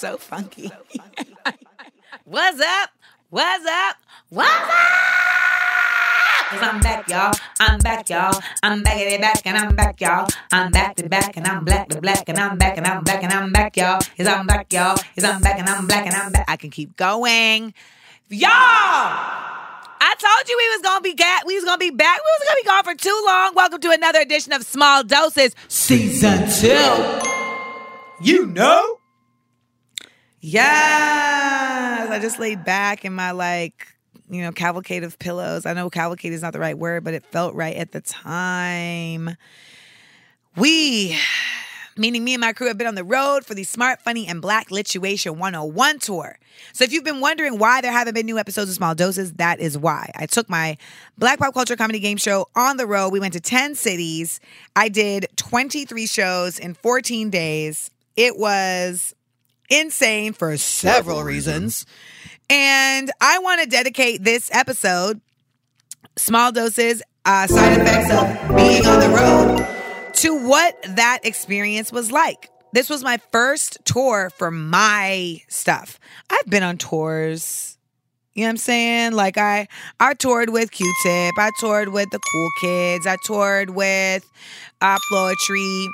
So funky. What's up? What's up? What's up? Cause I'm back, y'all. I'm back, y'all. I'm back it back and I'm back, y'all. I'm back to back and I'm black to black and I'm back and I'm back and I'm back, y'all. Cause I'm back, y'all. Cause I'm back and I'm black and I'm back. I can keep going. Y'all! I told you we was gonna be ga- we was gonna be back. We was gonna be gone for too long. Welcome to another edition of Small Doses Season 2. You know? Yes. I just laid back in my like, you know, cavalcade of pillows. I know cavalcade is not the right word, but it felt right at the time. We, meaning me and my crew, have been on the road for the Smart, Funny, and Black Lituation 101 tour. So if you've been wondering why there haven't been new episodes of Small Doses, that is why. I took my Black Pop Culture Comedy Game Show on the road. We went to 10 cities. I did 23 shows in 14 days. It was insane for several reasons. And I want to dedicate this episode, Small Doses, uh, Side Effects of Being on the Road, to what that experience was like. This was my first tour for my stuff. I've been on tours. You know what I'm saying? Like I I toured with Q-Tip, I toured with the Cool Kids, I toured with uh Floetry.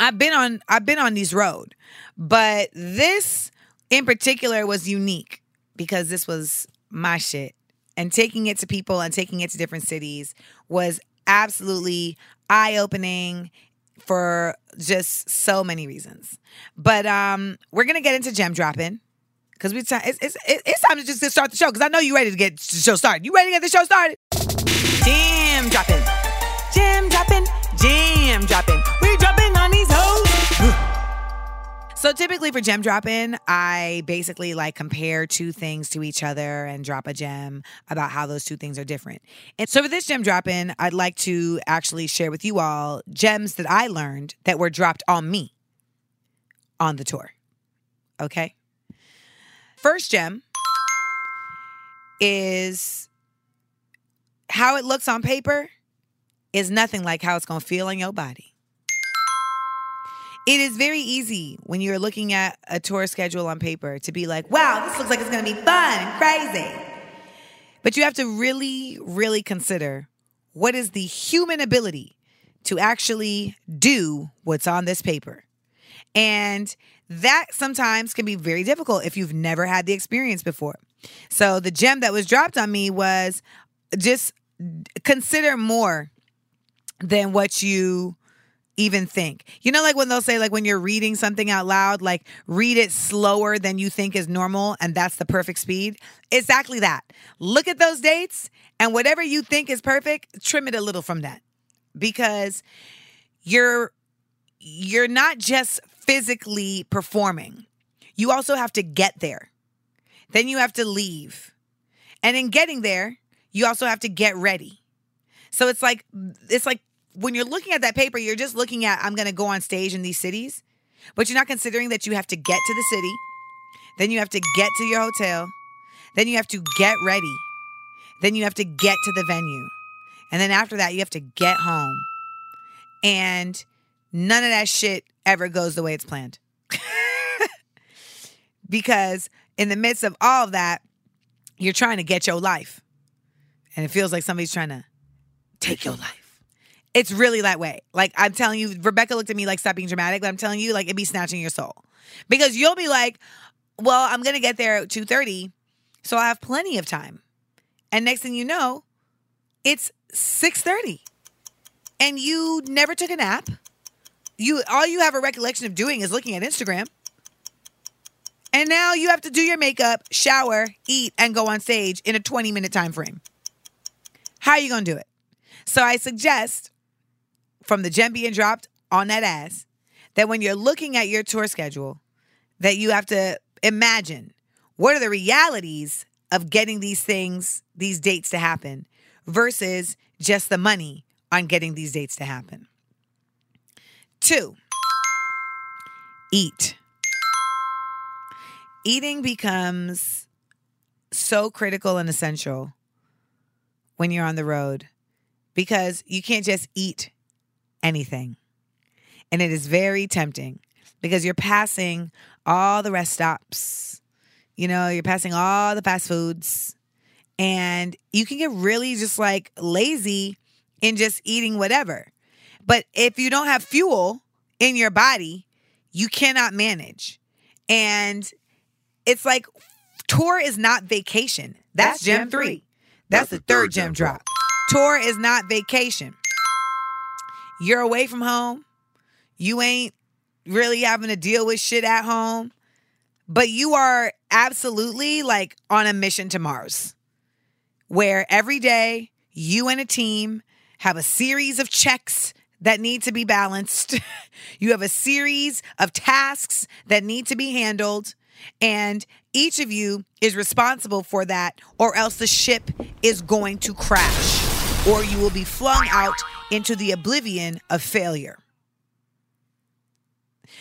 I've been on I've been on these road. But this in particular was unique because this was my shit. And taking it to people and taking it to different cities was absolutely eye-opening for just so many reasons. But um we're to get into gem dropping cuz we t- it's, it's it's time to just start the show cuz I know you're ready to get the show started. You ready to get the show started? Jam dropping. Jam dropping. Jam dropping. We So typically for gem dropping, I basically like compare two things to each other and drop a gem about how those two things are different. And so for this gem dropping, I'd like to actually share with you all gems that I learned that were dropped on me on the tour. Okay? First gem is how it looks on paper is nothing like how it's going to feel in your body. It is very easy when you're looking at a tour schedule on paper to be like, wow, this looks like it's going to be fun and crazy. But you have to really, really consider what is the human ability to actually do what's on this paper. And that sometimes can be very difficult if you've never had the experience before. So the gem that was dropped on me was just consider more than what you even think. You know, like when they'll say, like when you're reading something out loud, like read it slower than you think is normal, and that's the perfect speed. Exactly that. Look at those dates, and whatever you think is perfect, trim it a little from that. Because you're you're not just physically performing. You also have to get there. Then you have to leave. And in getting there, you also have to get ready. So it's like it's like when you're looking at that paper, you're just looking at I'm going to go on stage in these cities, but you're not considering that you have to get to the city, then you have to get to your hotel, then you have to get ready, then you have to get to the venue, and then after that you have to get home. And none of that shit ever goes the way it's planned. because in the midst of all of that, you're trying to get your life. And it feels like somebody's trying to take your life. It's really that way. Like I'm telling you, Rebecca looked at me like stop being dramatic, but I'm telling you, like it'd be snatching your soul. Because you'll be like, well, I'm gonna get there at 2:30, so I have plenty of time. And next thing you know, it's 6:30. And you never took a nap. You all you have a recollection of doing is looking at Instagram. And now you have to do your makeup, shower, eat, and go on stage in a 20 minute time frame. How are you gonna do it? So I suggest from the gem being dropped on that ass that when you're looking at your tour schedule, that you have to imagine what are the realities of getting these things, these dates to happen versus just the money on getting these dates to happen. Two, eat. Eating becomes so critical and essential when you're on the road because you can't just eat anything. And it is very tempting because you're passing all the rest stops. You know, you're passing all the fast foods and you can get really just like lazy in just eating whatever. But if you don't have fuel in your body, you cannot manage. And it's like tour is not vacation. That's, That's gem three. That's, That's the third gem drop. Tour is not vacation. You're away from home. You ain't really having to deal with shit at home, but you are absolutely like on a mission to Mars where every day you and a team have a series of checks that need to be balanced. you have a series of tasks that need to be handled. And each of you is responsible for that, or else the ship is going to crash, or you will be flung out into the oblivion of failure.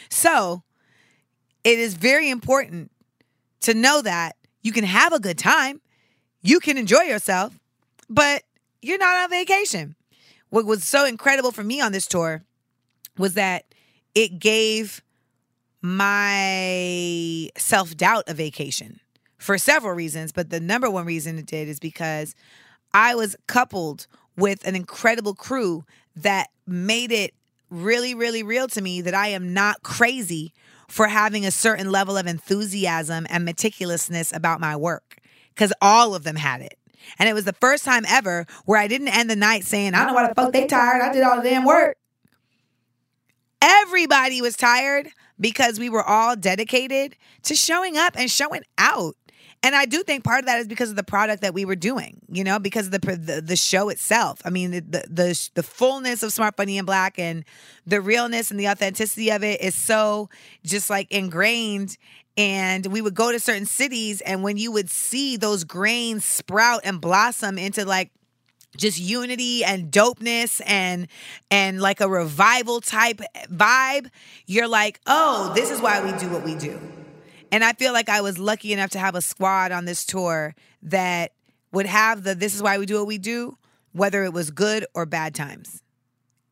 So, it is very important to know that you can have a good time, you can enjoy yourself, but you're not on vacation. What was so incredible for me on this tour was that it gave my self doubt a vacation for several reasons. But the number one reason it did is because I was coupled with an incredible crew that made it really, really real to me that I am not crazy for having a certain level of enthusiasm and meticulousness about my work because all of them had it. And it was the first time ever where I didn't end the night saying, I don't know why the fuck they tired. I did all the damn work. Everybody was tired because we were all dedicated to showing up and showing out. And I do think part of that is because of the product that we were doing, you know, because of the the, the show itself. I mean, the, the the fullness of Smart Funny and Black and the realness and the authenticity of it is so just like ingrained and we would go to certain cities and when you would see those grains sprout and blossom into like just unity and dopeness and and like a revival type vibe you're like oh this is why we do what we do and i feel like i was lucky enough to have a squad on this tour that would have the this is why we do what we do whether it was good or bad times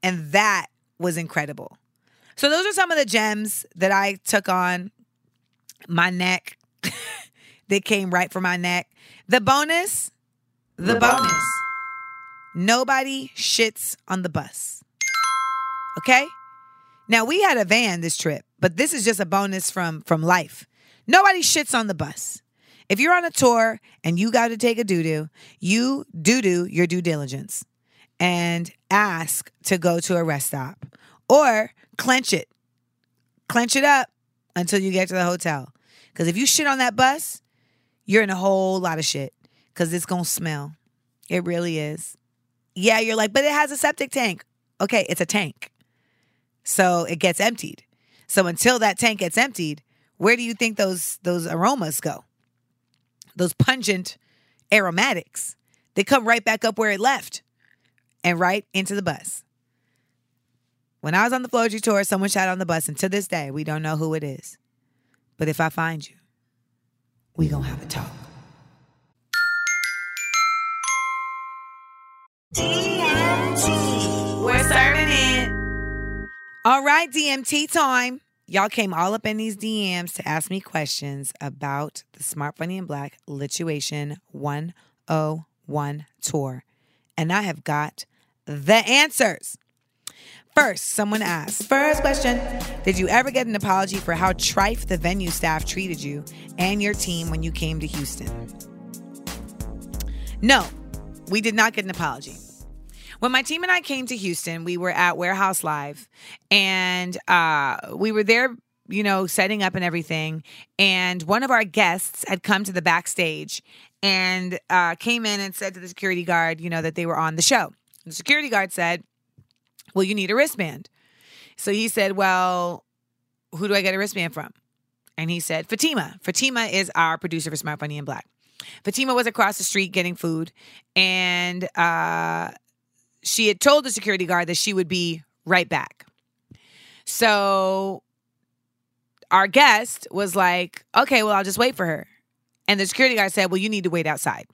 and that was incredible so those are some of the gems that i took on my neck. they came right for my neck. The bonus, the, bonus. Nobody shits on the bus. Okay? Now we had a van this trip, but this is just a bonus from from life. Nobody shits on the bus. If you're on a tour and you got to take a doo doo, you doo doo your due diligence and ask to go to a rest stop or clench it. Clench it up until you get to the hotel. Because if you shit on that bus, you're in a whole lot of shit because it's going to smell. It really is. Yeah, you're like, but it has a septic tank. Okay, it's a tank. So it gets emptied. So until that tank gets emptied, where do you think those those aromas go? Those pungent aromatics. They come right back up where it left and right into the bus. When I was on the Floji tour, someone shot on the bus, and to this day, we don't know who it is. But if I find you, we gonna have a talk. DMT. We're serving it. All right, DMT time. Y'all came all up in these DMs to ask me questions about the Smart Funny and Black Lituation 101 tour. And I have got the answers. First, someone asked, first question Did you ever get an apology for how trife the venue staff treated you and your team when you came to Houston? No, we did not get an apology. When my team and I came to Houston, we were at Warehouse Live and uh, we were there, you know, setting up and everything. And one of our guests had come to the backstage and uh, came in and said to the security guard, you know, that they were on the show. The security guard said, well, you need a wristband. So he said, Well, who do I get a wristband from? And he said, Fatima. Fatima is our producer for Smart Funny and Black. Fatima was across the street getting food, and uh, she had told the security guard that she would be right back. So our guest was like, okay, well, I'll just wait for her. And the security guard said, well, you need to wait outside.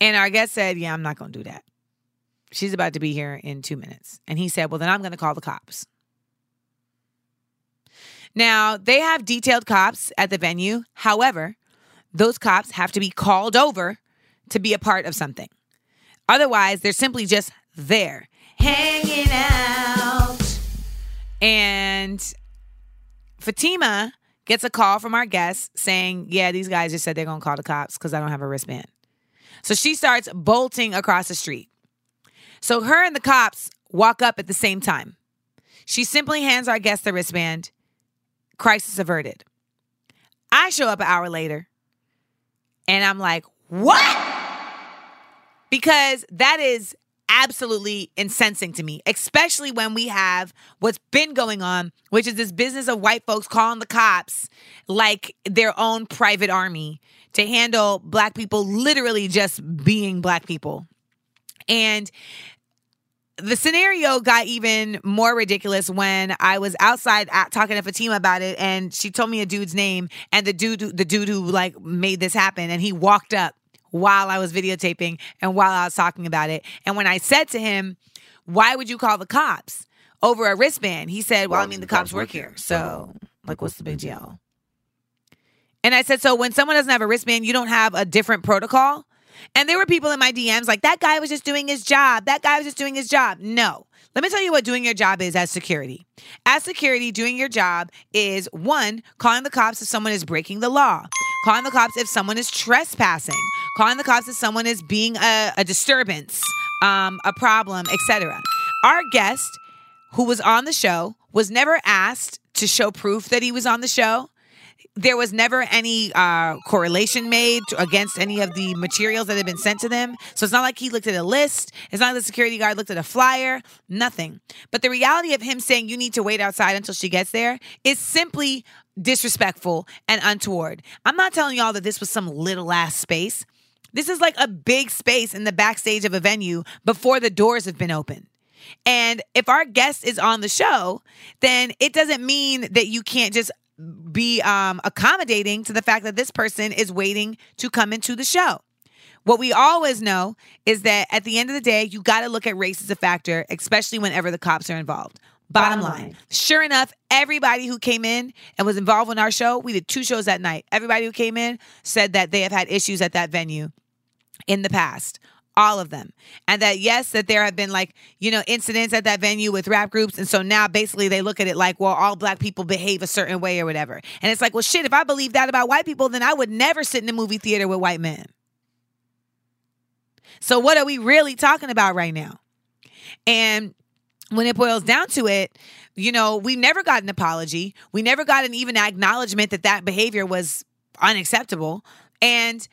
And our guest said, yeah, I'm not going to do that. She's about to be here in two minutes. And he said, well, then I'm going to call the cops. Now, they have detailed cops at the venue. However, those cops have to be called over to be a part of something. Otherwise, they're simply just there, hanging out. And Fatima gets a call from our guest saying, Yeah, these guys just said they're going to call the cops because I don't have a wristband. So she starts bolting across the street. So her and the cops walk up at the same time. She simply hands our guest the wristband. Crisis averted. I show up an hour later and I'm like, What? Because that is absolutely incensing to me, especially when we have what's been going on, which is this business of white folks calling the cops like their own private army to handle black people literally just being black people. And the scenario got even more ridiculous when I was outside talking to Fatima about it, and she told me a dude's name, and the dude, the dude who like made this happen, and he walked up while I was videotaping and while I was talking about it. And when I said to him, Why would you call the cops over a wristband? He said, Well, I mean, the cops work here. So, oh. like, what's the big deal? And I said, So when someone doesn't have a wristband, you don't have a different protocol? And there were people in my DMs like, That guy was just doing his job. That guy was just doing his job. No. Let me tell you what doing your job is as security. As security, doing your job is one, calling the cops if someone is breaking the law, calling the cops if someone is trespassing, calling the cops if someone is being a, a disturbance, um, a problem, etc. Our guest, who was on the show, was never asked to show proof that he was on the show there was never any uh, correlation made against any of the materials that had been sent to them. So it's not like he looked at a list. It's not like the security guard looked at a flyer. Nothing. But the reality of him saying you need to wait outside until she gets there is simply disrespectful and untoward. I'm not telling y'all that this was some little ass space. This is like a big space in the backstage of a venue before the doors have been opened. And if our guest is on the show, then it doesn't mean that you can't just be um, accommodating to the fact that this person is waiting to come into the show. What we always know is that at the end of the day, you got to look at race as a factor, especially whenever the cops are involved. Bottom, line. Sure enough, everybody who came in and was involved in our show, we did two shows that night. Everybody who came in said that they have had issues at that venue in the past all of them and that yes that there have been like you know incidents at that venue with rap groups and so now basically they look at it like well all black people behave a certain way or whatever and it's like well shit if i believe that about white people then i would never sit in a movie theater with white men so what are we really talking about right now and when it boils down to it you know we never got an apology. We never got an even acknowledgement that that behavior was unacceptable. And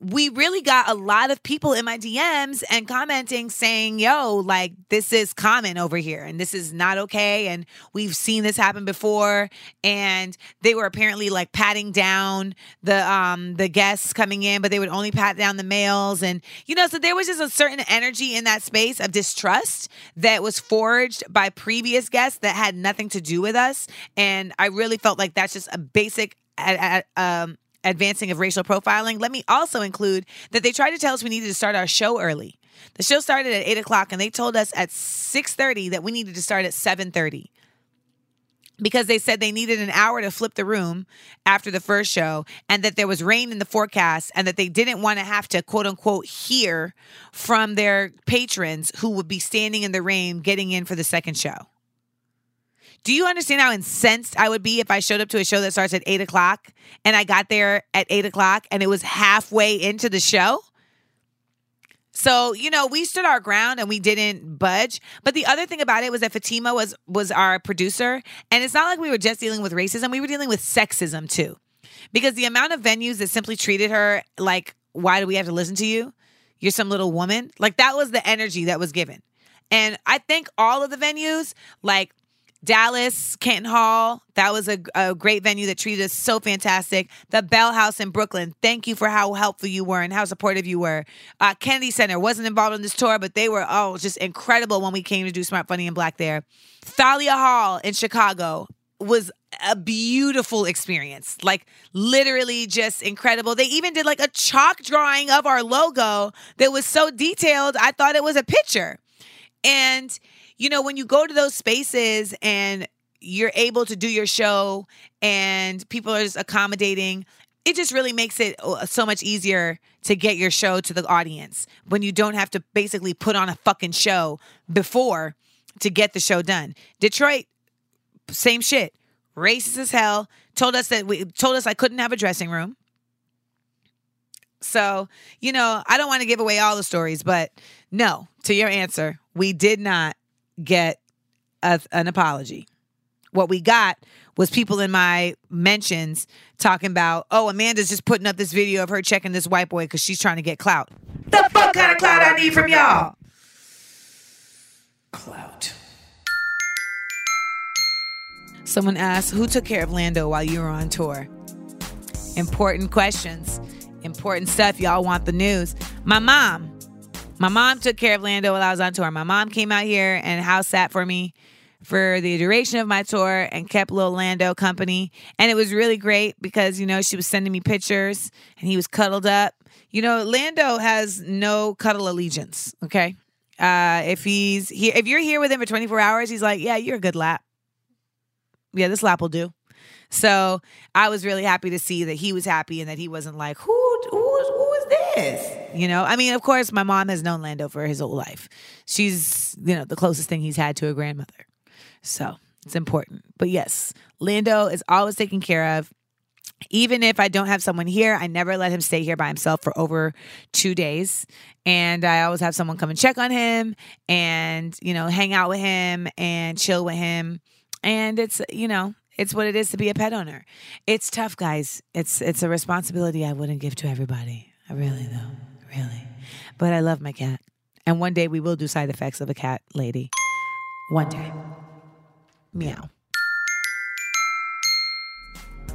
we really got a lot of people in my DMs and commenting saying, yo, like this is common over here and this is not okay. And we've seen this happen before. And they were apparently like patting down the um the guests coming in, but they would only pat down the males. And you know, so there was just a certain energy in that space of distrust that was forged by previous guests that had nothing to do with us. And I really felt like that's just a basic um advancing of racial profiling, let me also include that they tried to tell us we needed to start our show early. The show started at 8 o'clock and they told us at 6.30 that we needed to start at 7.30 because they said they needed an hour to flip the room after the first show and that there was rain in the forecast and that they didn't want to have to quote unquote hear from their patrons who would be standing in the rain getting in for the second show. Do you understand how incensed I would be if I showed up to a show that starts at eight o'clock and I got there at eight o'clock and it was halfway into the show? So, you know, we stood our ground and we didn't budge. But the other thing about it was that Fatima was was our producer. And it's not like we were just dealing with racism, we were dealing with sexism too. Because the amount of venues that simply treated her like, why do we have to listen to you? You're some little woman. Like that was the energy that was given. And I think all of the venues, like Dallas, Canton Hall, that was a, a, great venue that treated us so fantastic. The Bell House in Brooklyn, thank you for how helpful you were and how supportive you were. Uh, Kennedy Center wasn't involved in this tour, but they were oh just incredible when we came to do Smart Funny and Black there. Thalia Hall in Chicago was a beautiful experience. Like literally just incredible. They even did like a chalk drawing of our logo that was so detailed. I thought it was a picture. And you know, when you go to those spaces and you're able to do your show and people are just accommodating, it just really makes it uh, so much easier to get your show to the audience when you don't have to basically put on a fucking show before to get the show done. Detroit, same shit. Racist as hell. Told us that we told us I couldn't have a dressing room. So, you know, I don't want to give away all the stories, but no, to your answer, we did not get a, an apology. What we got was people in my mentions talking about, oh, Amanda's just putting up this video of her checking this white boy because she's trying to get clout. The fuck kind of clout I need from y'all? Clout. Someone asked, who took care of Lando while you were on tour? Important questions. Important stuff. Y'all want the news. My mom. My mom took care of Lando while I was on tour. My mom came out here and house sat for me for the duration of my tour and kept little Lando company. And it was really great because, you know, she was sending me pictures and he was cuddled up. You know, Lando has no cuddle allegiance, okay? Uh, if he's here, if you're here with him for 24 hours, he's like, yeah, you're a good lap. Yeah, this lap will do. So I was really happy to see that he was happy and that he wasn't like, who, who, who is this? You know, I mean, of course, my mom has known Lando for his whole life. She's, you know, the closest thing he's had to a grandmother. So it's important. But yes, Lando is always taken care of. Even if I don't have someone here, I never let him stay here by himself for over two days. And I always have someone come and check on him and, you know, hang out with him and chill with him. And it's, you know, it's what it is to be a pet owner. It's tough, guys. It's it's a responsibility I wouldn't give to everybody. I really though really. But I love my cat. And one day we will do side effects of a cat lady. One day. Meow.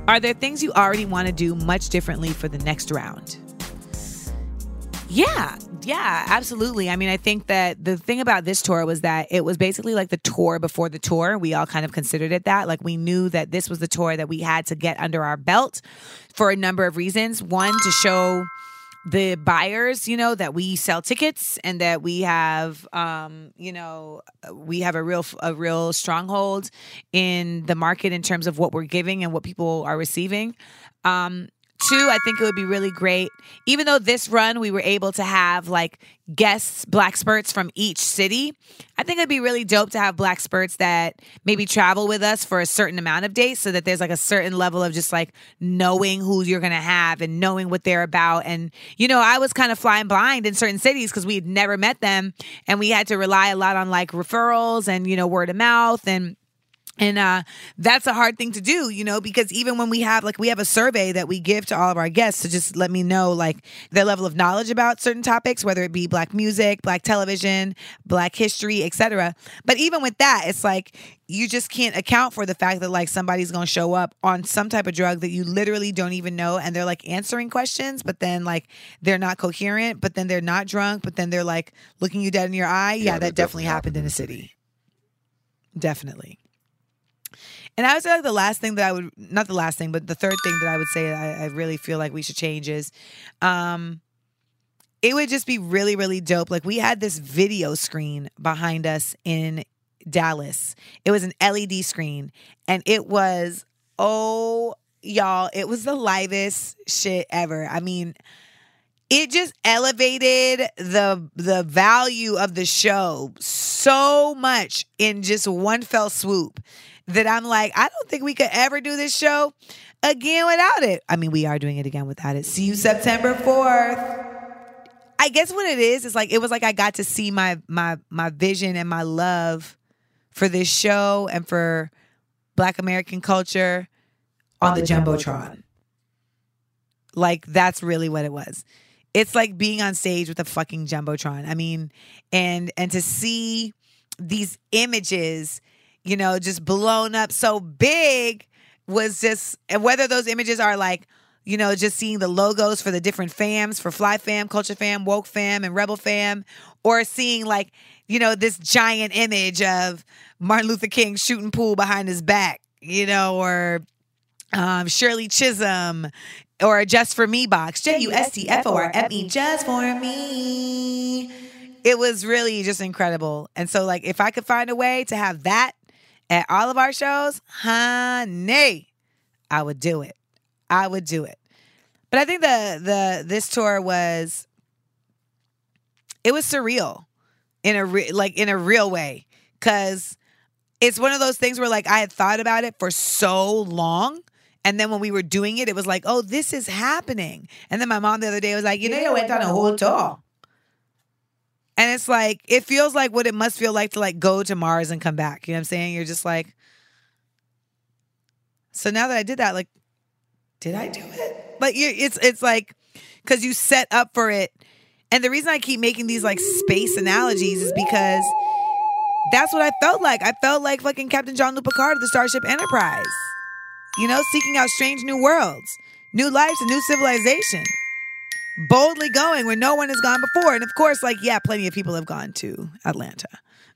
Are there things you already want to do much differently for the next round? Yeah, yeah, absolutely. I mean, I think that the thing about this tour was that it was basically like the tour before the tour. We all kind of considered it that. Like, we knew that this was the tour that we had to get under our belt for a number of reasons. One, to show the buyers, you know, that we sell tickets and that we have, um, you know, we have a real a real stronghold in the market in terms of what we're giving and what people are receiving. Um, Two, I think it would be really great. Even though this run we were able to have like guests, black spurts from each city, I think it'd be really dope to have black spurts that maybe travel with us for a certain amount of days so that there's like a certain level of just like knowing who you're gonna have and knowing what they're about. And, you know, I was kind of flying blind in certain cities because we had never met them and we had to rely a lot on like referrals and, you know, word of mouth and and uh, that's a hard thing to do, you know, because even when we have like we have a survey that we give to all of our guests to just let me know like their level of knowledge about certain topics, whether it be black music, black television, black history, etc. But even with that, it's like you just can't account for the fact that like somebody's going to show up on some type of drug that you literally don't even know and they're like answering questions but then like they're not coherent but then they're not drunk but then they're like looking you dead in your eye. Yeah, yeah that, that, definitely happened in a city. Definitely and I would say like the last thing that I would not the last thing, but the third thing that I would say I, I really feel like we should change is um it would just be really, really dope. Like we had this video screen behind us in Dallas. It was an LED screen and it was oh y'all, it was the livest shit ever. I mean, it just elevated the the value of the show so much in just one fell swoop that I'm like, I don't think we could ever do this show again without it. I mean, we are doing it again without it. See you September 4th. I guess what it is is like it was like I got to see my my my vision and my love for this show and for black American culture on, on the, the Jumbotron. Jumbotron. Like that's really what it was. It's like being on stage with a fucking Jumbotron. I mean, and and to see these images you know, just blown up so big was just, and whether those images are like, you know, just seeing the logos for the different fams, for Fly Fam, Culture Fam, Woke Fam, and Rebel Fam, or seeing like, you know, this giant image of Martin Luther King shooting pool behind his back, you know, or um, Shirley Chisholm, or Just For Me box, J U S T F O R M E, Just For Me. It was really just incredible. And so, like, if I could find a way to have that at all of our shows, honey, I would do it. I would do it. But I think the the this tour was it was surreal in a re- like in a real way cuz it's one of those things where like I had thought about it for so long and then when we were doing it it was like, "Oh, this is happening." And then my mom the other day was like, "You know, you went on a whole tour." And it's like it feels like what it must feel like to like go to Mars and come back. You know what I'm saying? You're just like So now that I did that like did I do it? But you it's it's like cuz you set up for it. And the reason I keep making these like space analogies is because that's what I felt like. I felt like fucking Captain Jean-Luc Picard of the Starship Enterprise. You know, seeking out strange new worlds, new lives, and new civilization. Boldly going where no one has gone before. And of course, like, yeah, plenty of people have gone to Atlanta.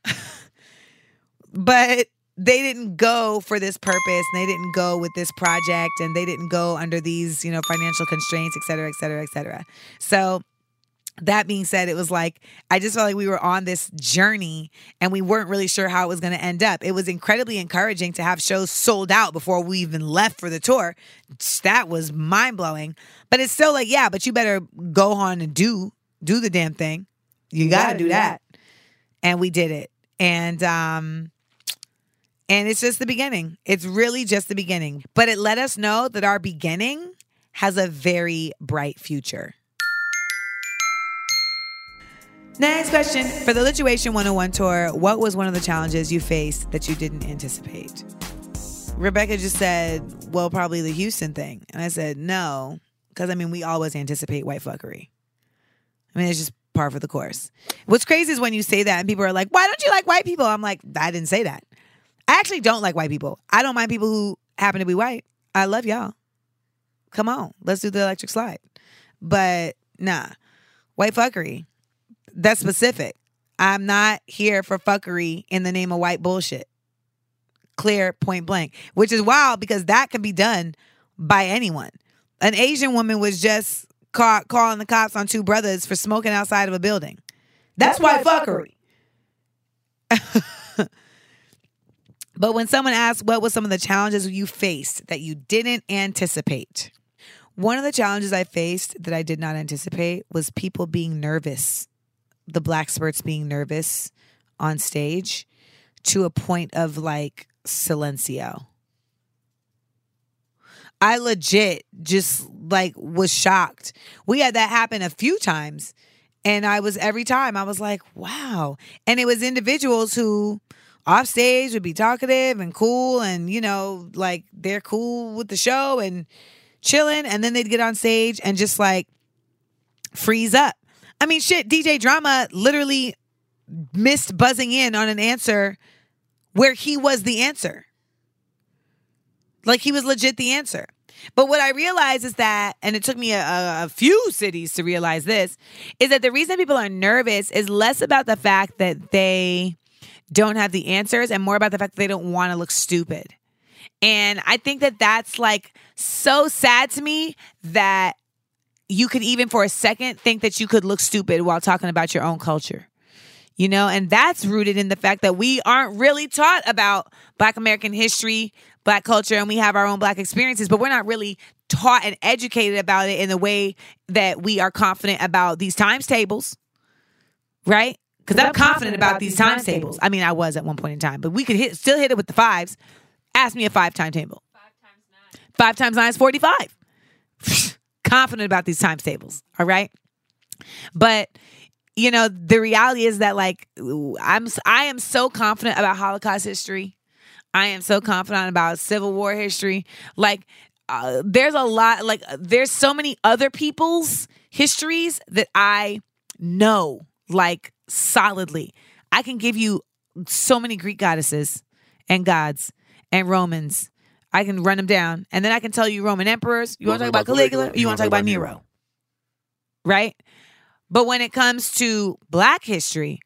but they didn't go for this purpose and they didn't go with this project and they didn't go under these, you know, financial constraints, et cetera, et cetera, et cetera. So that being said, it was like I just felt like we were on this journey and we weren't really sure how it was going to end up. It was incredibly encouraging to have shows sold out before we even left for the tour. That was mind blowing. But it's still like, yeah, but you better go on and do do the damn thing. You, got to do that. And we did it. And um and it's just the beginning. It's really just the beginning. But it let us know that our beginning has a very bright future. Next question. For the Lituation 101 tour, what was one of the challenges you faced that you didn't anticipate? Rebecca just said, well, probably the Houston thing. And I said, no, because I mean, we always anticipate white fuckery. I mean, it's just par for the course. What's crazy is when you say that and people are like, why don't you like white people? I'm like, I didn't say that. I actually don't like white people. I don't mind people who happen to be white. I love y'all. Come on, let's do the electric slide. But nah, white fuckery that's specific. I'm not here for fuckery in the name of white bullshit. Clear, point blank, which is wild because that can be done by anyone. An Asian woman was just caught calling the cops on two brothers for smoking outside of a building. That's, That's white fuckery. but when someone asks what was some of the challenges you faced that you didn't anticipate, one of the challenges I faced that I did not anticipate was people being nervous the black spurts being nervous on stage to a point of like silencio. I legit just like was shocked. We had that happen a few times. And I was every time I was like, wow. And it was individuals who off stage would be talkative and cool and, you know, like they're cool with the show and chilling. And then they'd get on stage and just like freeze up. I mean, shit, DJ Drama literally missed buzzing in on an answer where he was the answer. Like he was legit the answer. But what I realize is that, and it took me a, a, few cities to realize this, is that the reason people are nervous is less about the fact that they don't have the answers and more about the fact that they don't want to look stupid. And I think that that's like so sad to me that you could even for a second think that you could look stupid while talking about your own culture. You know, and that's rooted in the fact that we aren't really taught about Black American history, Black culture, and we have our own Black experiences, but we're not really taught and educated about it in the way that we are confident about these times tables, right? Because I'm confident about these times tables. I mean, I was at one point in time, but we could hit, still hit it with the fives. Ask me a five time table. Five times nine. Five times nine is 45. confident about these times tables. All right. But you know, the reality is that like I'm I am so confident about Holocaust history. I am so confident about Civil War history. Like uh, there's a lot like there's so many other people's histories that I know like solidly. I can give you so many Greek goddesses and gods and Romans. I can run them down, and then I can tell you Roman emperors. You want to talk about Caligula? Or you want to talk about Nero? Right. But when it comes to Black history,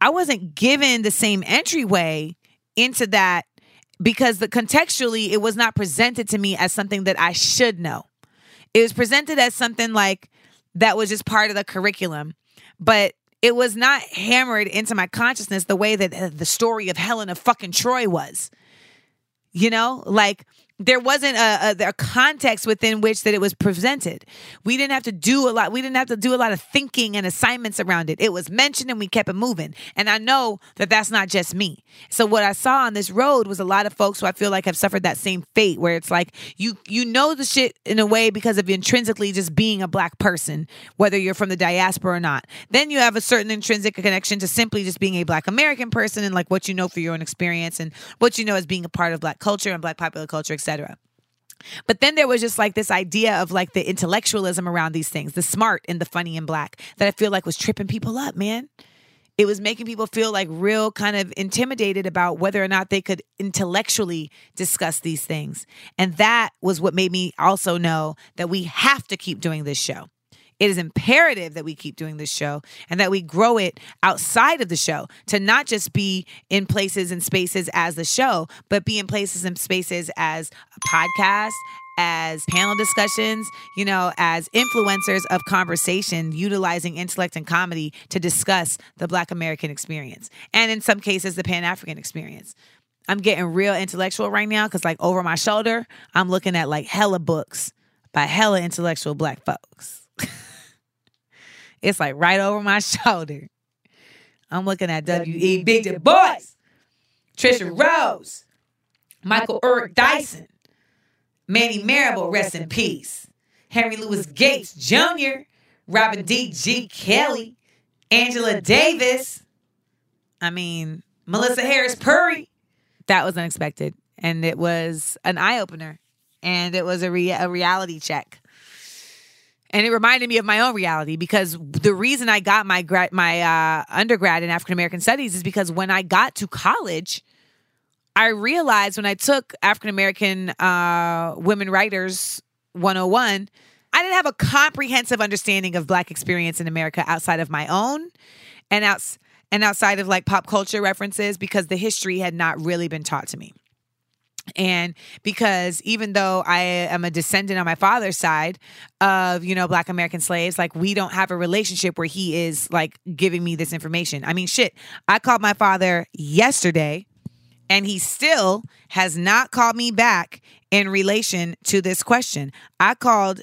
I wasn't given the same entryway into that because the contextually it was not presented to me as something that I should know. It was presented as something like that was just part of the curriculum, but it was not hammered into my consciousness the way that uh, the story of Helen of fucking Troy was. You know, like there wasn't a, a, a, context within which that it was presented. We didn't have to do a lot. We didn't have to do a lot of thinking and assignments around it. It was mentioned and we kept it moving. And I know that that's not just me. So what I saw on this road was a lot of folks who I feel like have suffered that same fate, where it's like you you know the shit in a way because of intrinsically just being a black person, whether you're from the diaspora or not. Then you have a certain intrinsic connection to simply just being a black American person and like what you know for your own experience and what you know as being a part of black culture and black popular culture, etc But then there was just like this idea of like the intellectualism around these things, the smart and the funny and black that I feel like was tripping people up, man. It was making people feel like real kind of intimidated about whether or not they could intellectually discuss these things. And that was what made me also know that we have to keep doing this show it is imperative that we keep doing this show and that we grow it outside of the show to not just be in places and spaces as the show, but be in places and spaces as a podcast, as panel discussions, you know, as influencers of conversation, utilizing intellect and comedy to discuss the Black American experience. And in some cases, the Pan African experience. I'm getting real intellectual right now because, like, over my shoulder, I'm looking at like hella books by hella intellectual Black folks. It's like right over my shoulder. I'm looking at W.E.B. Du Bois, Tricia Rose, Michael Eric Dyson, Manning Marable, rest in peace, Henry Louis Gates Jr., Robin D. G. Kelley, Angela Davis. I mean, Melissa Harris Perry. That was unexpected. And it was an eye opener. And it was a, rea- a reality check and it reminded me of my own reality because the reason I got my grad, my uh, undergrad in African American Studies is because when I got to college, I realized when I took African American uh, women writers 101, I didn't have a comprehensive understanding of Black experience in America outside of my own, and outs and outside of like pop culture references because the history had not really been taught to me. And because even though I am a descendant on my father's side of, you know, black American slaves, like we don't have a relationship where he is like giving me this information. I mean, shit, I called my father yesterday and he still has not called me back in relation to this question. I called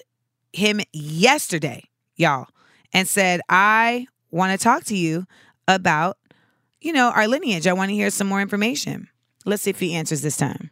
him yesterday, y'all, and said, I want to talk to you about, you know, our lineage. I want to hear some more information. Let's see if he answers this time.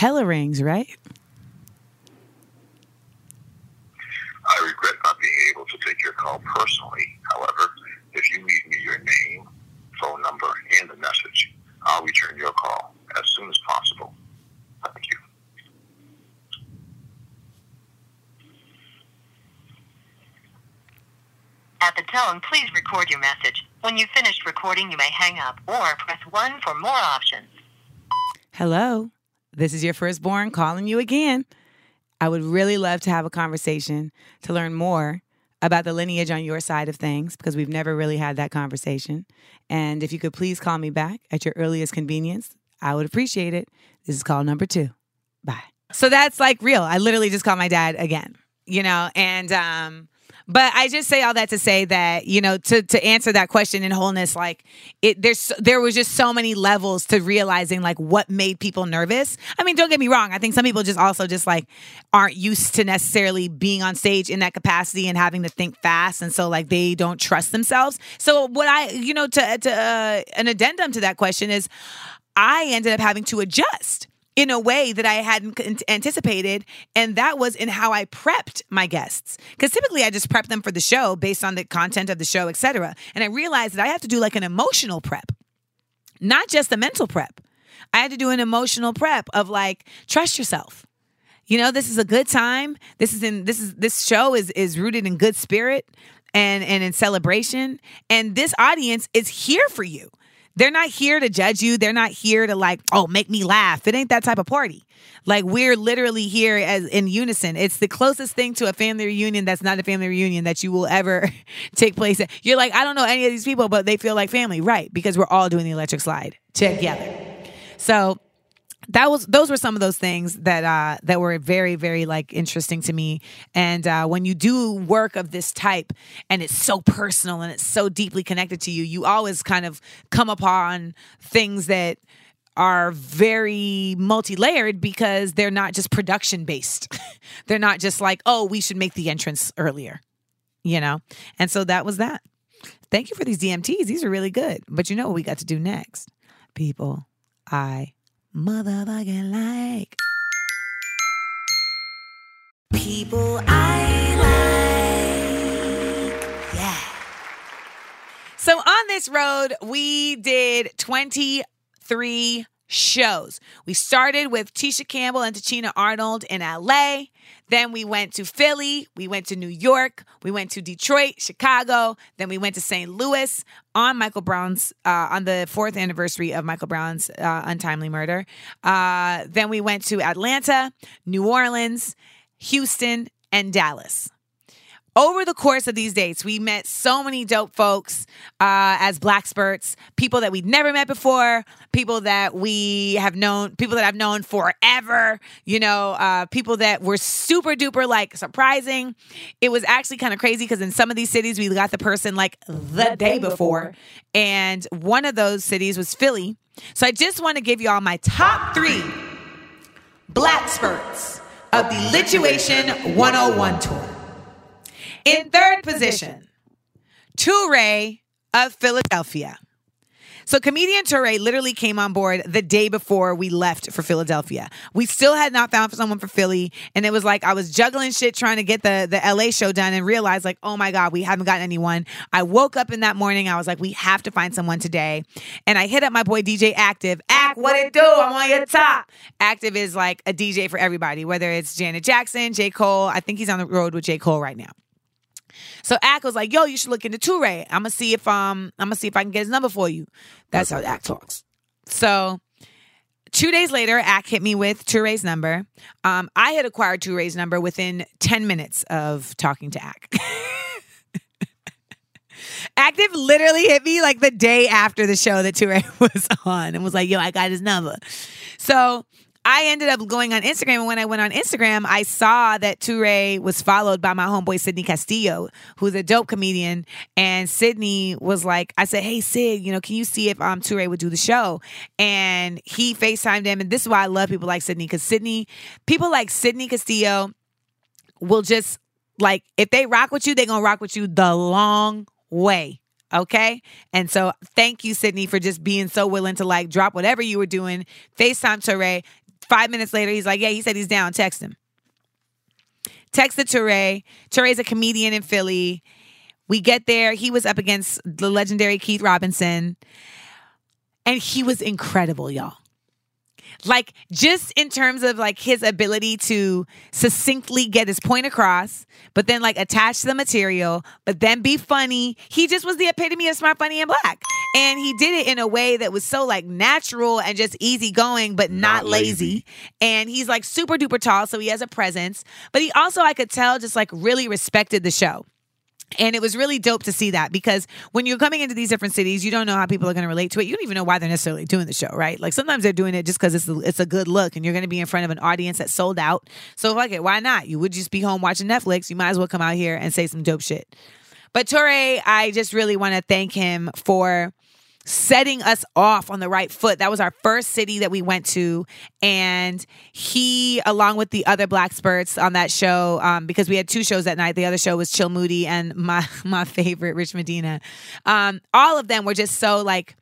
Hella rings, right? I regret not being able to take your call personally. However, if you leave me your name, phone number, and a message, I'll return your call as soon as possible. Thank you. At the tone, please record your message. When you've finished recording, you may hang up or press 1 for more options. Hello. This is your firstborn calling you again. I would really love to have a conversation to learn more about the lineage on your side of things because we've never really had that conversation. And if you could please call me back at your earliest convenience, I would appreciate it. This is call number two. Bye. So that's like real. I literally just called my dad again, you know, and um, but I just say all that to say that you know to to answer that question in wholeness, like it there's there was just so many levels to realizing like what made people nervous. I mean, don't get me wrong. I think some people just also just like aren't used to necessarily being on stage in that capacity and having to think fast, and so like they don't trust themselves. So what I you know to to uh, an addendum to that question is, I ended up having to adjust in a way that I hadn't anticipated. And that was in how I prepped my guests. Because typically I just prep them for the show based on the content of the show, etc. And I realized that I have to do like an emotional prep, not just a mental prep. I had to do an emotional prep of like, trust yourself. You know, this is a good time. This is in this is this show is is rooted in good spirit and and in celebration. And this audience is here for you. They're not here to judge you. They're not here to like, oh, make me laugh. It ain't that type of party. Like we're literally here as in unison. It's the closest thing to a family reunion that's not a family reunion that you will ever take place. You're like, I don't know any of these people, but they feel like family, right? Because we're all doing the electric slide together. So that was those were some of those things that uh that were very very like interesting to me. And uh when you do work of this type and it's so personal and it's so deeply connected to you you always kind of come upon things that are very multi-layered because they're not just production based they're not just like oh we should make the entrance earlier you know? And so that was that. Thank you for these dmts these are really good. But you know what we got to do next? People i motherfucking like. People I like. Yeah. So on this road, we did 23 shows. We started with Tisha Campbell and Tichina Arnold in LA. Then we went to Philly, we went to New York, we went to Detroit, Chicago, then we went to St. Louis on Michael Brown's uh, on the fourth anniversary of Michael Brown's uh, untimely murder. Uh, then we went to Atlanta, New Orleans, Houston, and Dallas over the course of these dates, we met so many dope folks uh, as black spurts, people that we'd never met before, people that we have known, people that I've known forever, you know, uh, people that were super duper like surprising. It was actually kind of crazy because in some of these cities, we got the person like the day before. And one of those cities was Philly. So I just want to give you all my top three black spurts of the Lituation 101 tour. In third position, Toure of Philadelphia. So comedian Toure literally came on board the day before we left for Philadelphia. We still had not found someone for Philly, and it was like I was juggling shit trying to get the the LA show done, and realized like, oh my god, we haven't gotten anyone. I woke up in that morning, I was like, we have to find someone today, and I hit up my boy DJ Aktive. Act what it do? I'm on your top. Active is like a DJ for everybody, whether it's Janet Jackson, J Cole. I think he's on the road with J Cole right now. So Ack was like, "Yo, you should look into Toure. I'm gonna see if um I'm gonna see if I can get his number for you." That's how Ack talks. So two days later, Ack hit me with Toure's number. Um, I had acquired Toure's number within ten minutes of talking to Ack. Active literally hit me like the day after the show that Toure was on and was like, "Yo, I got his number." So I ended up going on Instagram, and when I went on Instagram, I saw that Toure was followed by my homeboy Sydney Castillo, who's a dope comedian. And Sydney was like, I said, "Hey Sid, you know, can you see if um Toure would do the show?" And he Facetimed him, and this is why I love people like Sydney because Sydney, people like Sydney Castillo, will just like if they rock with you, they're gonna rock with you the long way. Okay. And so thank you, Sydney, for just being so willing to like drop whatever you were doing, FaceTime Toure, Five minutes later, he's like, yeah, he said he's down. Text him. Texted Toure. Toure's a comedian in Philly. We get there. He was up against the legendary Keith Robinson. And he was incredible, y'all. Like, just in terms of like his ability to succinctly get his point across, but then like attach the material, but then be funny. He just was the epitome of smart, funny, and black. And he did it in a way that was so like natural and just easygoing, but not, Not lazy. lazy. And he's like super duper tall, so he has a presence. But he also, I could tell, just like really respected the show. And it was really dope to see that because when you're coming into these different cities, you don't know how people are going to relate to it. You don't even know why they're necessarily doing the show, right? Like sometimes they're doing it just because it's a, it's a good look, and you're going to be in front of an audience that's sold out. So fuck it, why not? You would just be home watching Netflix. You might as well come out here and say some dope shit. But Toure, I just really want to thank him for setting us off on the right foot. That was our first city that we went to. And he, along with the other Black Spurts on that show, um, because we had two shows that night. The other show was Chill Moody and my my favorite, Rich Medina. Um, all of them were just so like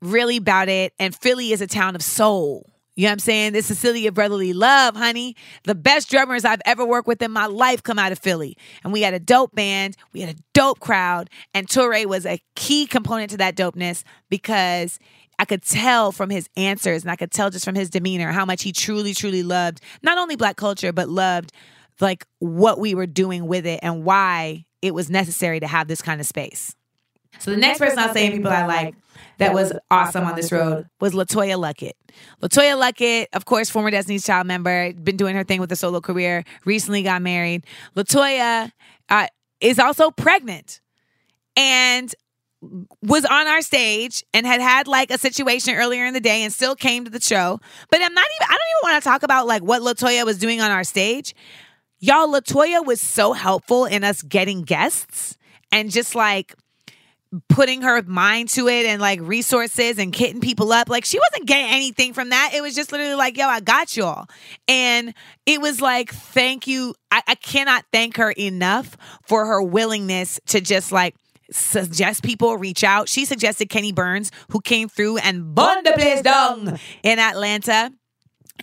really about it. And Philly is a town of soul. You know what I'm saying? This is of Brotherly Love, honey. The best drummers I've ever worked with in my life come out of Philly. And we had a dope band, we had a dope crowd, and Toure was a key component to that dopeness because I could tell from his answers and I could tell just from his demeanor how much he truly, truly loved not only black culture, but loved like what we were doing with it and why it was necessary to have this kind of space. So the next person I'll say people I like that was awesome on this road was LeToya Luckett. LeToya Luckett, of course, former Destiny's Child member, been doing her thing with a solo career, recently got married. LeToya uh, is also pregnant and was on our stage and had had like a situation earlier in the day and still came to the show. But I'm not even, I don't even want to talk about like what LeToya was doing on our stage. Y'all, LeToya was so helpful in us getting guests and just like putting her mind to it and like resources and hitting people up. Like she wasn't getting anything from that. It was just literally like, yo, I got y'all. And it was like, thank you. I, I cannot thank her enough for her willingness to just like suggest people reach out. She suggested Kenny Burns, who came through and burned the place down in Atlanta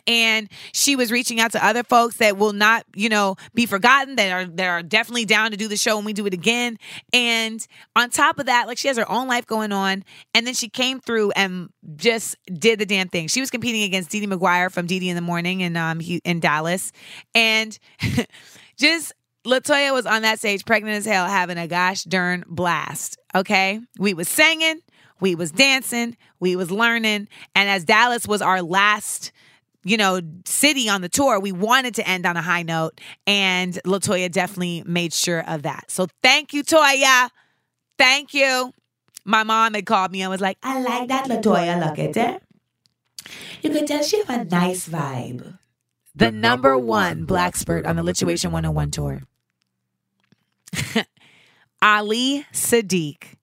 and she was reaching out to other folks that will not you know be forgotten that are that are definitely down to do the show when we do it again. And on top of that like she has her own life going on. And then she came through and just did the damn thing. She was competing against DeDe McGuire from DeDe in the Morning in um in Dallas. And just LeToya was on that stage pregnant as hell having a gosh darn blast okay? We was singing we was dancing we was learning. And as Dallas was our last you know, city on the tour, we wanted to end on a high note, and LeToya definitely made sure of that. So thank you, Toya. Thank you. My mom had called me and was like, I like that LeToya. Look at it. You could tell she have a nice vibe. The, the number, number one black spurt on the Lituation 101 tour. Ali Siddiq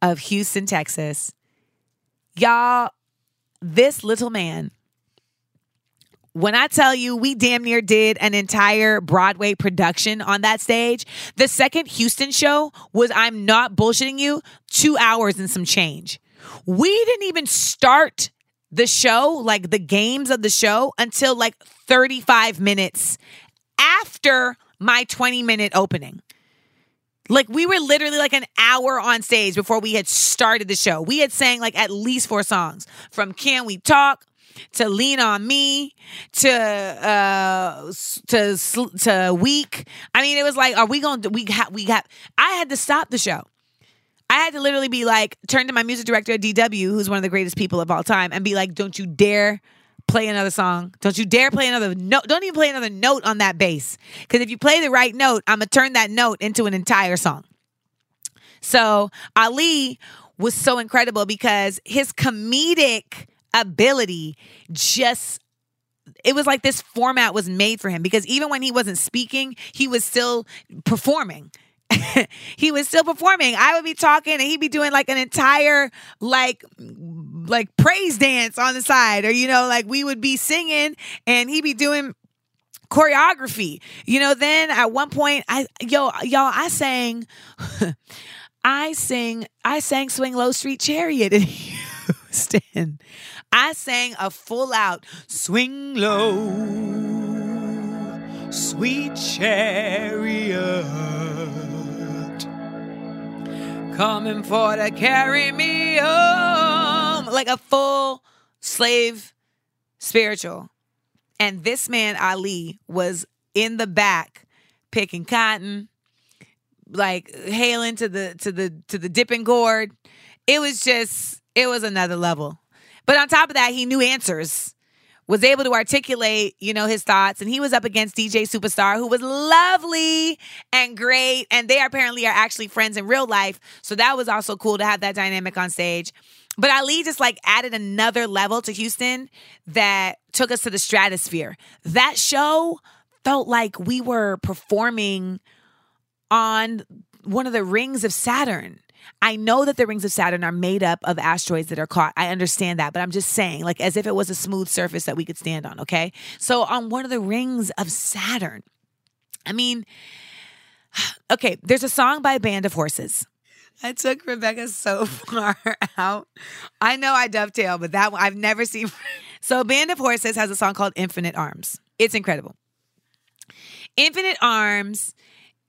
of Houston, Texas. Y'all, this little man when I tell you we damn near did an entire Broadway production on that stage, the second Houston show was, I'm not bullshitting you, two hours and some change. We didn't even start the show, like the games of the show, until like 35 minutes after my 20 minute opening. Like we were literally like an hour on stage before we had started the show. We had sang like at least four songs from Can We Talk to lean on me to uh to to weak. I mean, it was like, are we going to we have we got. I had to stop the show. I had to literally be like, turn to my music director at DW, who's one of the greatest people of all time, and be like, don't you dare play another song. Don't you dare play another note. Don't even play another note on that bass. Because if you play the right note, I'm going to turn that note into an entire song. So Ali was so incredible because his comedic ability just it was like this format was made for him because even when he wasn't speaking, he was still performing. he was still performing. I would be talking and he'd be doing like an entire like like praise dance on the side or you know like we would be singing and he'd be doing choreography. You know, then at one point I yo y'all I sang I sing I sang Swing Low Sweet Chariot Houston. I sang a full out swing low, sweet chariot, coming for to carry me home, like a full slave spiritual. And this man, Ali, was in the back picking cotton, like hailing to the to the to the dipping gourd. It was just it was another level. But on top of that, he knew answers, was able to articulate, you know, his thoughts. And he was up against DJ Superstar, who was lovely and great. And they apparently are actually friends in real life. So that was also cool to have that dynamic on stage. But Ali just like added another level to Houston that took us to the stratosphere. That show felt like we were performing on one of the rings of Saturn. I know that the rings of Saturn are made up of asteroids that are caught. I understand that, but I'm just saying, like, as if it was a smooth surface that we could stand on, okay? So, on one of the rings of Saturn, I mean, okay, there's a song by a band of horses. I took Rebecca so far out. I know I dovetail, but that one I've never seen. So Band of Horses has a song called Infinite Arms. It's incredible. Infinite Arms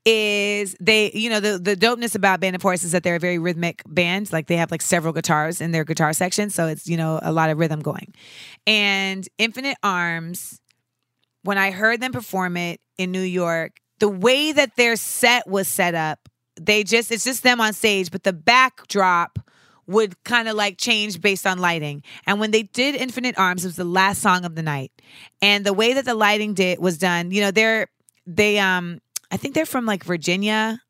is they you know the the dopeness about Band of Horses is that they're a very rhythmic band like they have like several guitars in their guitar section so it's you know a lot of rhythm going and Infinite Arms when I heard them perform it in New York the way that their set was set up they just it's just them on stage but the backdrop would kind of like change based on lighting. And when they did Infinite Arms, it was the last song of the night. And the way that the lighting did was done, you know, they're they um I think they're from like Virginia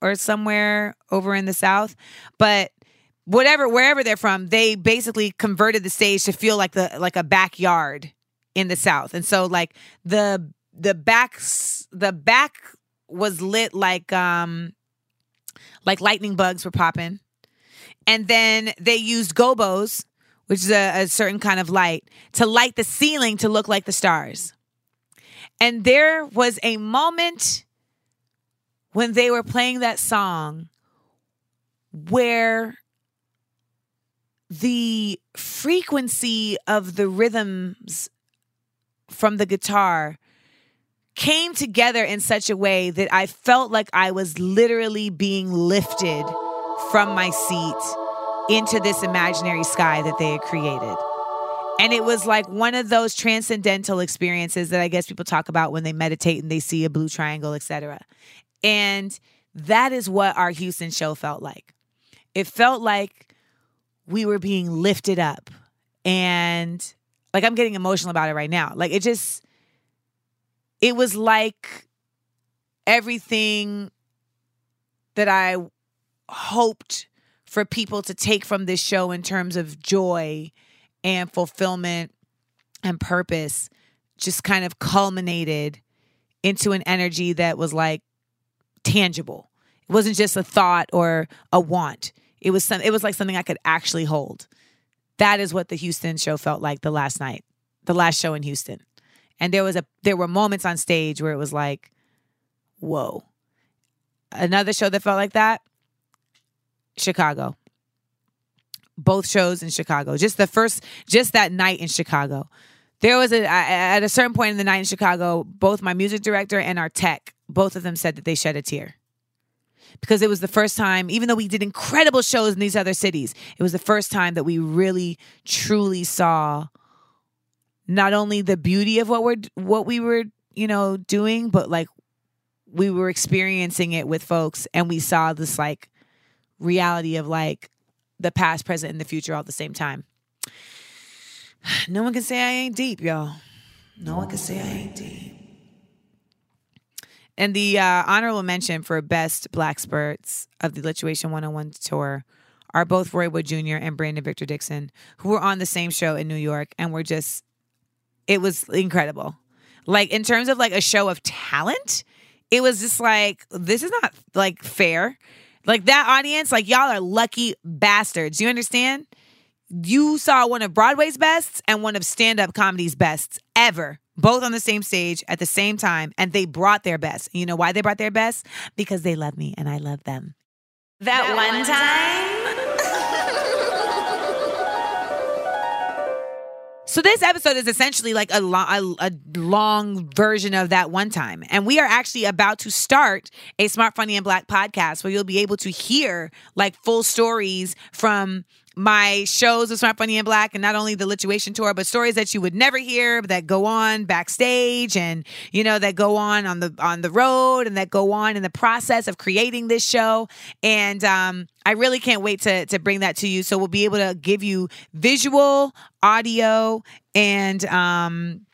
or somewhere over in the South. But whatever, wherever they're from, they basically converted the stage to feel like the like a backyard in the South. And so like the the backs the back was lit like um like lightning bugs were popping. And then they used gobos, which is a, a certain kind of light, to light the ceiling to look like the stars. And there was a moment when they were playing that song where the frequency of the rhythms from the guitar came together in such a way that I felt like I was literally being lifted from my seat into this imaginary sky that they had created. And it was like one of those transcendental experiences that I guess people talk about when they meditate and they see a blue triangle, etc. And that is what our Houston show felt like. It felt like we were being lifted up. And like I'm getting emotional about it right now. Like it just it was like everything that I hoped for people to take from this show in terms of joy and fulfillment and purpose just kind of culminated into an energy that was like tangible. It wasn't just a thought or a want. It was some it was like something I could actually hold. That is what the Houston show felt like the last night. The last show in Houston. And there was a there were moments on stage where it was like, whoa. Another show that felt like that, Chicago. Both shows in Chicago. Just the first, just that night in Chicago. There was a at a certain point in the night in Chicago, both my music director and our tech, both of them said that they shed a tear because it was the first time, even though we did incredible shows in these other cities, it was the first time that we really truly saw not only the beauty of what we're what we were, you know, doing, but like we were experiencing it with folks and we saw this like reality of like the past, present, and the future all at the same time. No one can say I ain't deep, y'all. No one can say I ain't deep. And the uh, honorable mention for best black spurts of the Lituation 101 tour are both Roy Wood Jr. and Brandon Victor Dixon, who were on the same show in New York and were just, it was incredible. Like in terms of like a show of talent, it was just like, this is not like fair. Like that audience, like y'all are lucky bastards. You understand? You saw one of Broadway's bests and one of stand up comedy's bests ever both on the same stage at the same time, and they brought their best. You know why they brought their best? Because they love me and I love them. That, that one time. So this episode is essentially like a, lo- a, a, long version of that one time. And we are actually about to start a Smart Funny and Black podcast where you'll be able to hear like full stories from my shows of Smart Funny and Black and not only the Lituation tour, but stories that you would never hear that go on backstage and you know that go on on the on the road and that go on in the process of creating this show. And um, I really can't wait to to bring that to you. So we'll be able to give you visual, audio, and um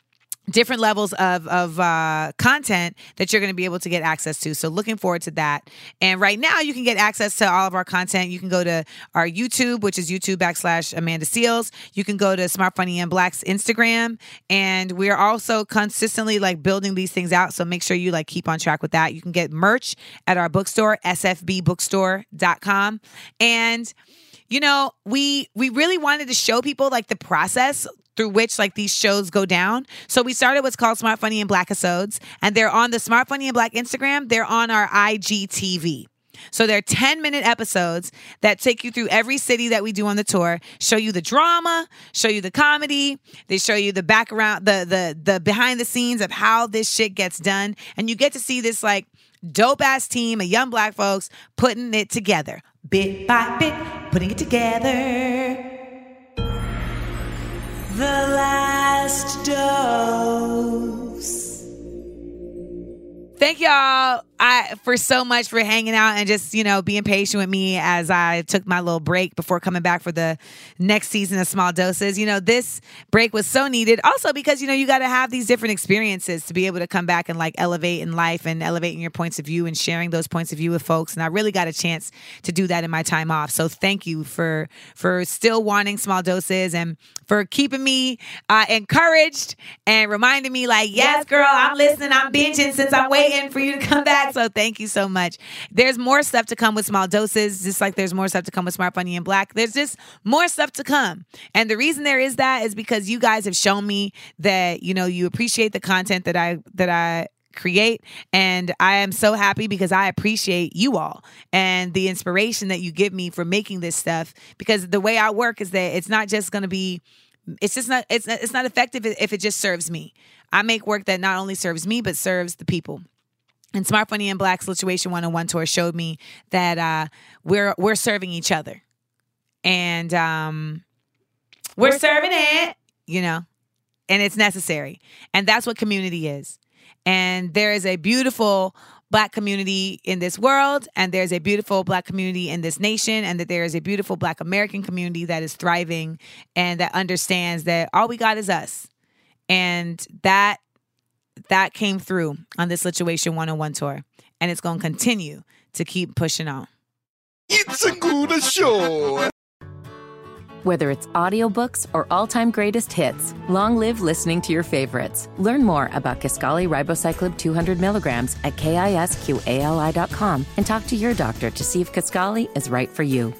different levels of of uh, content that you're going to be able to get access to. So looking forward to that. And right now, you can get access to all of our content. You can go to our YouTube, which is YouTube backslash Amanda Seales. You can go to Smart Funny and Black's Instagram, and we are also consistently like building these things out. So make sure you like keep on track with that. You can get merch at our bookstore, sfbbookstore.com, and you know we we really wanted to show people like the process through which like these shows go down. So we started what's called Smart Funny and Black episodes, and they're on the Smart Funny and Black Instagram. They're on our IGTV. So they're 10 minute episodes that take you through every city that we do on the tour, show you the drama, show you the comedy, they show you the background, the the the behind the scenes of how this shit gets done. And you get to see this like dope ass team of young black folks putting it together. Bit by bit, putting it together. The last dose. Thank y'all I for so much for hanging out and just, you know, being patient with me as I took my little break before coming back for the next season of Small Doses. You know, this break was so needed. Also because, you know, you got to have these different experiences to be able to come back and like elevate in life and elevating your points of view and sharing those points of view with folks. And I really got a chance to do that in my time off. So thank you for for still wanting small doses and for keeping me uh, encouraged and reminding me like, yes, girl, I'm listening. I'm binging since I'm waiting for you to come back. So thank you so much. There's more stuff to come with small doses, just like there's more stuff to come with Smart Funny and Black. There's just more stuff to come. And the reason there is that is because you guys have shown me that, you know, you appreciate the content that I that I create and i am so happy because i appreciate you all and the inspiration that you give me for making this stuff because the way i work is that it's not just going to be it's just not it's it's not effective if it just serves me i make work that not only serves me but serves the people and Smart Funny and Black Lituation 101 tour showed me that uh, we're we're serving each other. And um, we're, we're serving it, you know, and it's necessary. And that's what community is. And there is a beautiful black community in this world and there's a beautiful black community in this nation and that there is a beautiful black american community that is thriving and that understands that all we got is us and that that came through on this Lituation 101 tour. And it's going to continue to keep pushing on. It's a good show. Whether it's audiobooks or all-time greatest hits, long live listening to your favorites. Learn more about Kisqali Ribociclib 200 milligrams at kisqali.com and talk to your doctor to see if Kisqali is right for you.